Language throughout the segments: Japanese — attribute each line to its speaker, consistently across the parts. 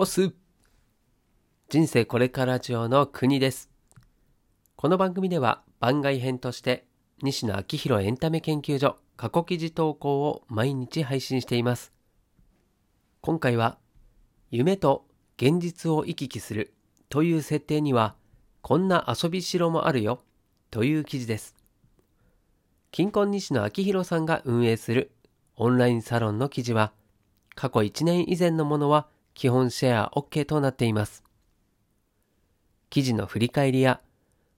Speaker 1: おす人生これから上の国です。この番組では番外編として西野昭弘エンタメ研究所過去記事投稿を毎日配信しています。今回は夢と現実を行き来するという設定にはこんな遊びしろもあるよという記事です。金婚西野昭弘さんが運営するオンラインサロンの記事は過去1年以前のものは基本シェア OK となっています。記事の振り返りや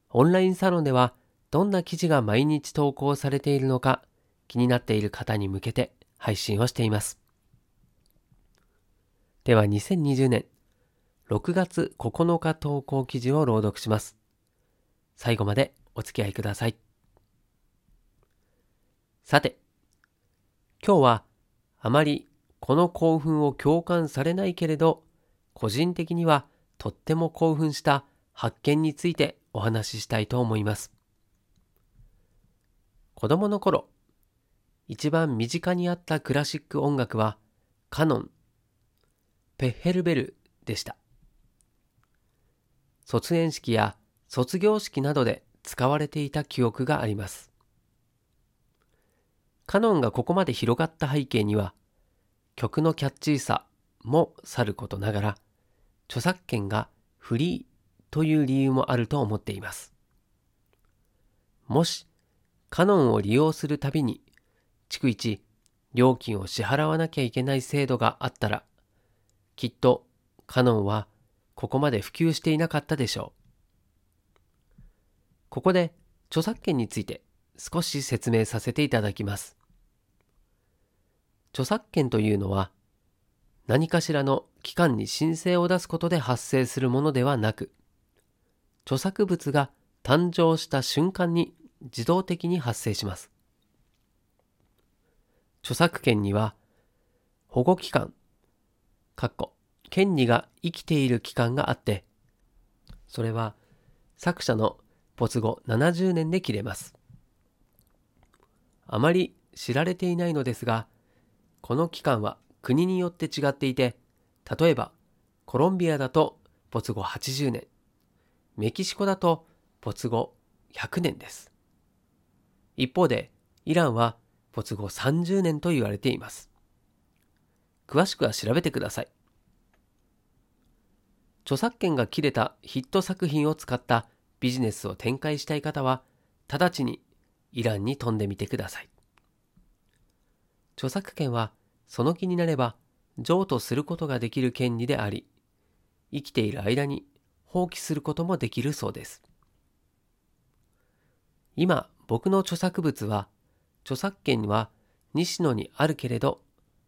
Speaker 1: オンラインサロンではどんな記事が毎日投稿されているのか気になっている方に向けて配信をしています。では2020年6月9日投稿記事を朗読します。最後までお付き合いください。さて、今日はあまりこの興奮を共感されないけれど、個人的にはとっても興奮した発見についてお話ししたいと思います。子供の頃、一番身近にあったクラシック音楽はカノン、ペッヘルベルでした。卒園式や卒業式などで使われていた記憶があります。カノンがここまで広がった背景には、曲のキャッチーさもさることながら、著作権がフリーという理由もあると思っています。もし、カノンを利用するたびに、逐一料金を支払わなきゃいけない制度があったら、きっとカノンはここまで普及していなかったでしょう。ここで著作権について少し説明させていただきます。著作権というのは何かしらの機関に申請を出すことで発生するものではなく、著作物が誕生した瞬間に自動的に発生します。著作権には保護期間、かっこ権利が生きている期間があって、それは作者の没後70年で切れます。あまり知られていないのですが、この期間は国によって違っていて、例えばコロンビアだと没後80年、メキシコだと没後100年です。一方で、イランは没後30年と言われています。詳しくは調べてください。著作権が切れたヒット作品を使ったビジネスを展開したい方は、直ちにイランに飛んでみてください。著作権はその気になれば譲渡することができる権利であり、生きている間に放棄することもできるそうです。今、僕の著作物は、著作権は西野にあるけれど、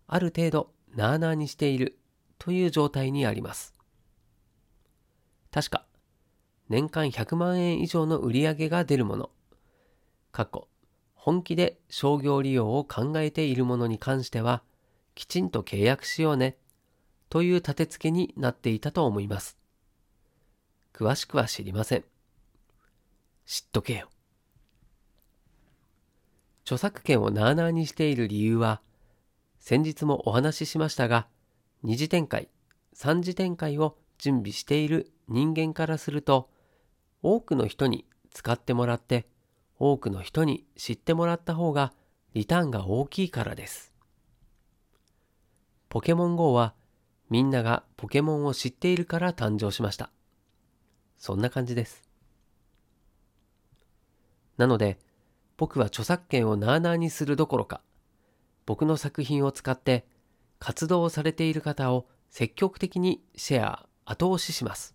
Speaker 1: ある程度なあなあにしているという状態にあります。確か、年間100万円以上の売り上げが出るもの、過去、本気で商業利用を考えているものに関しては、きちんと契約しようね、という立て付けになっていたと思います。詳しくは知りません。知っとけよ。著作権をなあなあにしている理由は、先日もお話ししましたが、二次展開、三次展開を準備している人間からすると、多くの人に使ってもらって、多くの人に知ってもらった方がリターンが大きいからです。ポケモン GO はみんながポケモンを知っているから誕生しました。そんな感じです。なので、僕は著作権をなあなあにするどころか、僕の作品を使って活動をされている方を積極的にシェア、後押しします。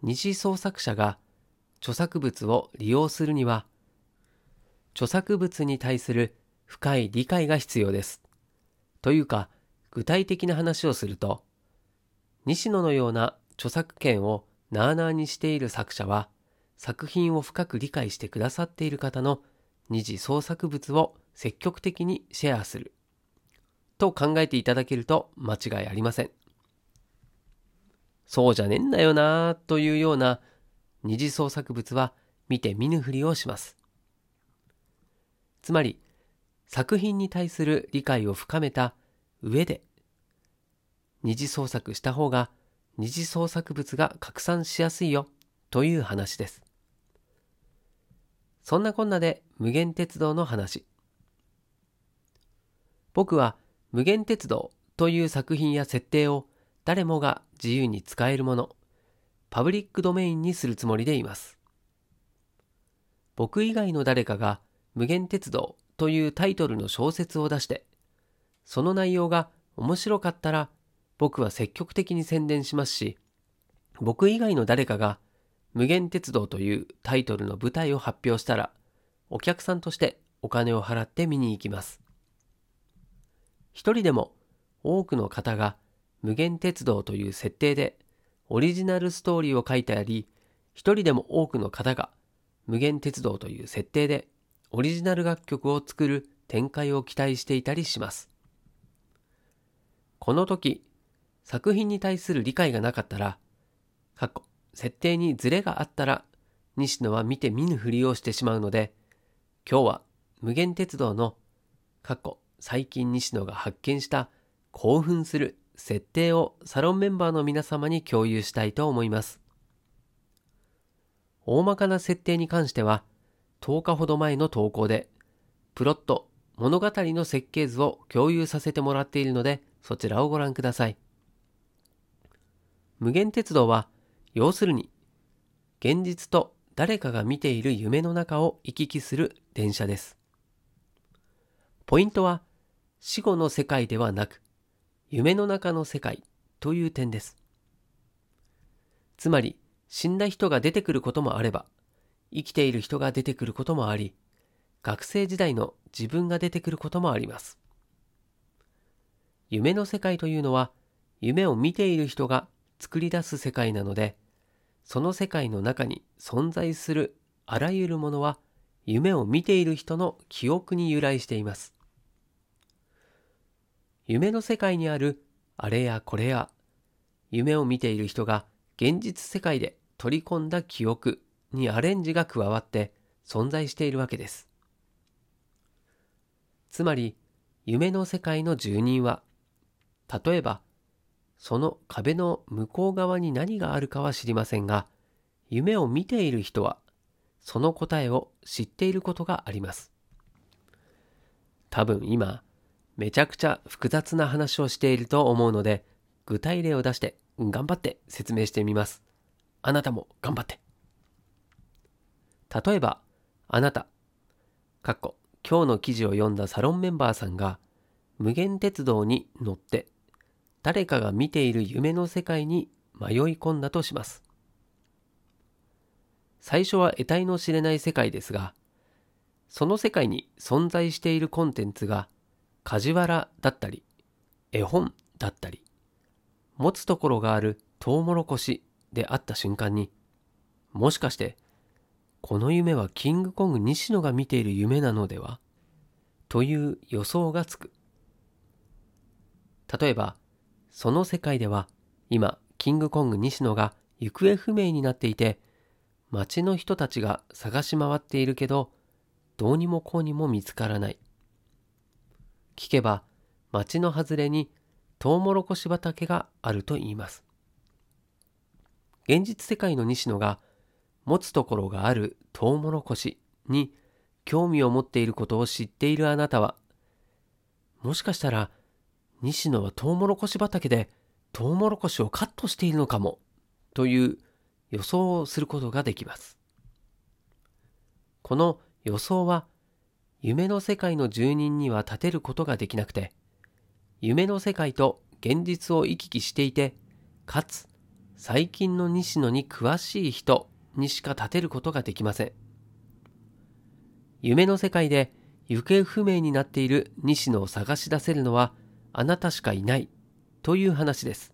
Speaker 1: 二次創作者が著作物を利用するには、著作物に対する深い理解が必要です。というか、具体的な話をすると、西野のような著作権をなあなあにしている作者は、作品を深く理解してくださっている方の二次創作物を積極的にシェアする。と考えていただけると間違いありません。そうじゃねえんだよなぁというような二次創作物は見て見ぬふりをします。つまり、作品に対する理解を深めた上で、二次創作した方が二次創作物が拡散しやすいよという話です。そんなこんなで無限鉄道の話。僕は無限鉄道という作品や設定を誰もが自由に使えるもの、パブリックドメインにするつもりでいます。僕以外の誰かが無限鉄道というタイトルの小説を出して、その内容が面白かったら僕は積極的に宣伝しますし、僕以外の誰かが無限鉄道というタイトルの舞台を発表したら、お客さんとしてお金を払って見に行きます。一人でも多くの方が無限鉄道という設定でオリジナルストーリーを書いてあり、一人でも多くの方が無限鉄道という設定でオリジナル楽曲を作る展開を期待していたりします。この時、作品に対する理解がなかったら、過去、設定にズレがあったら、西野は見て見ぬふりをしてしまうので、今日は無限鉄道の過去、最近西野が発見した興奮する設定をサロンメンバーの皆様に共有したいと思います。大まかな設定に関しては、10日ほど前の投稿で、プロット、物語の設計図を共有させてもらっているので、そちらをご覧ください。無限鉄道は、要するに、現実と誰かが見ている夢の中を行き来する電車です。ポイントは、死後の世界ではなく、夢の中の世界という点です。つまり、死んだ人が出てくることもあれば、生きている人が出てくることもあり、学生時代の自分が出てくることもあります。夢の世界というのは、夢を見ている人が作り出す世界なので、その世界の中に存在するあらゆるものは、夢を見ている人の記憶に由来しています。夢の世界にあるあれやこれや、夢を見ている人が現実世界で取り込んだ記憶にアレンジが加わって存在しているわけです。つまり、夢の世界の住人は、例えば、その壁の向こう側に何があるかは知りませんが、夢を見ている人は、その答えを知っていることがあります。多分今、めちゃくちゃ複雑な話をしていると思うので、具体例を出して頑張って説明してみます。あなたも頑張って。例えば、あなた、かっこ、今日の記事を読んだサロンメンバーさんが、無限鉄道に乗って、誰かが見ている夢の世界に迷い込んだとします。最初は得体の知れない世界ですが、その世界に存在しているコンテンツが、梶原だったり、絵本だったり、持つところがあるトウモロコシであった瞬間に、もしかしてこの夢はキングコング西野が見ている夢なのでは？という予想がつく。例えば、その世界では今、キングコング西野が行方不明になっていて、町の人たちが探し回っているけど、どうにもこうにも見つからない。聞けば、町の外れにトウモロコシ畑があると言います。現実世界の西野が持つところがあるトウモロコシに興味を持っていることを知っているあなたは、もしかしたら西野はトウモロコシ畑でトウモロコシをカットしているのかもという予想をすることができます。この予想は夢の世界の住人には立てることができなくて、夢の世界と現実を行き来していて、かつ最近の西野に詳しい人にしか立てることができません。夢の世界で行方不明になっている西野を探し出せるのはあなたしかいないという話です。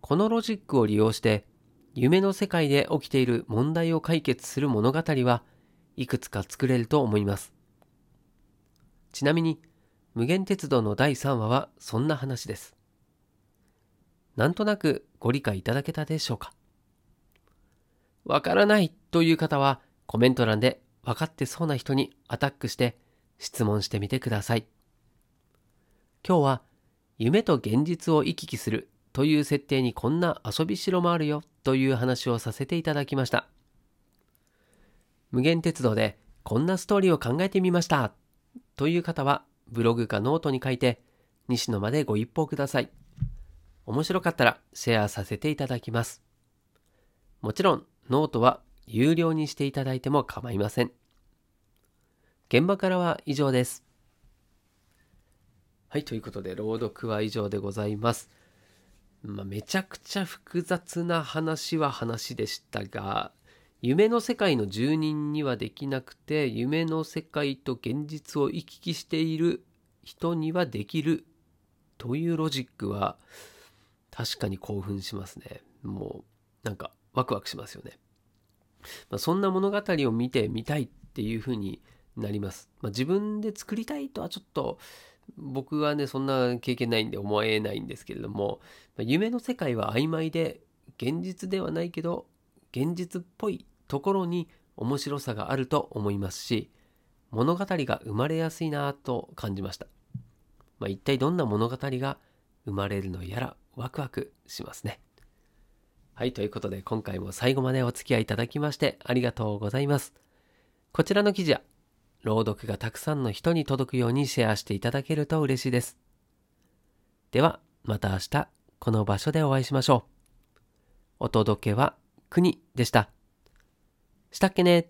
Speaker 1: このロジックを利用して夢の世界で起きている問題を解決する物語はいくつか作れると思います。ちなみに無限鉄道の第3話はそんな話です。なんとなくご理解いただけたでしょうか？わからないという方はコメント欄で分かってそうな人にアタックして質問してみてください。今日は夢と現実を行き来するという設定にこんな遊び城もあるよという話をさせていただきました。夢幻鉄道でこんなストーリーを考えてみましたという方はブログかノートに書いて西野までご一報ください。面白かったらシェアさせていただきます。もちろんノートは有料にしていただいても構いません。現場からは以上です。はい、ということで朗読は以上でございます。まあ、めちゃくちゃ複雑な話は話でしたが、夢の世界の住人にはできなくて、夢の世界と現実を行き来している人にはできるというロジックは確かに興奮しますね。もうなんかワクワクしますよね。まあ、そんな物語を見てみたいっていうふうになります。まあ、自分で作りたいとはちょっと僕はねそんな経験ないんで思えないんですけれども、まあ、夢の世界は曖昧で現実ではないけど現実っぽいところに面白さがあると思いますし物語が生まれやすいなと感じました、まあ、一体どんな物語が生まれるのやらワクワクしますねはい、ということで今回も最後までお付き合いいただきましてありがとうございます。こちらの記事は朗読がたくさんの人に届くようにシェアしていただけると嬉しいです。では、また明日この場所でお会いしましょう。お届けは国でした。したっけね？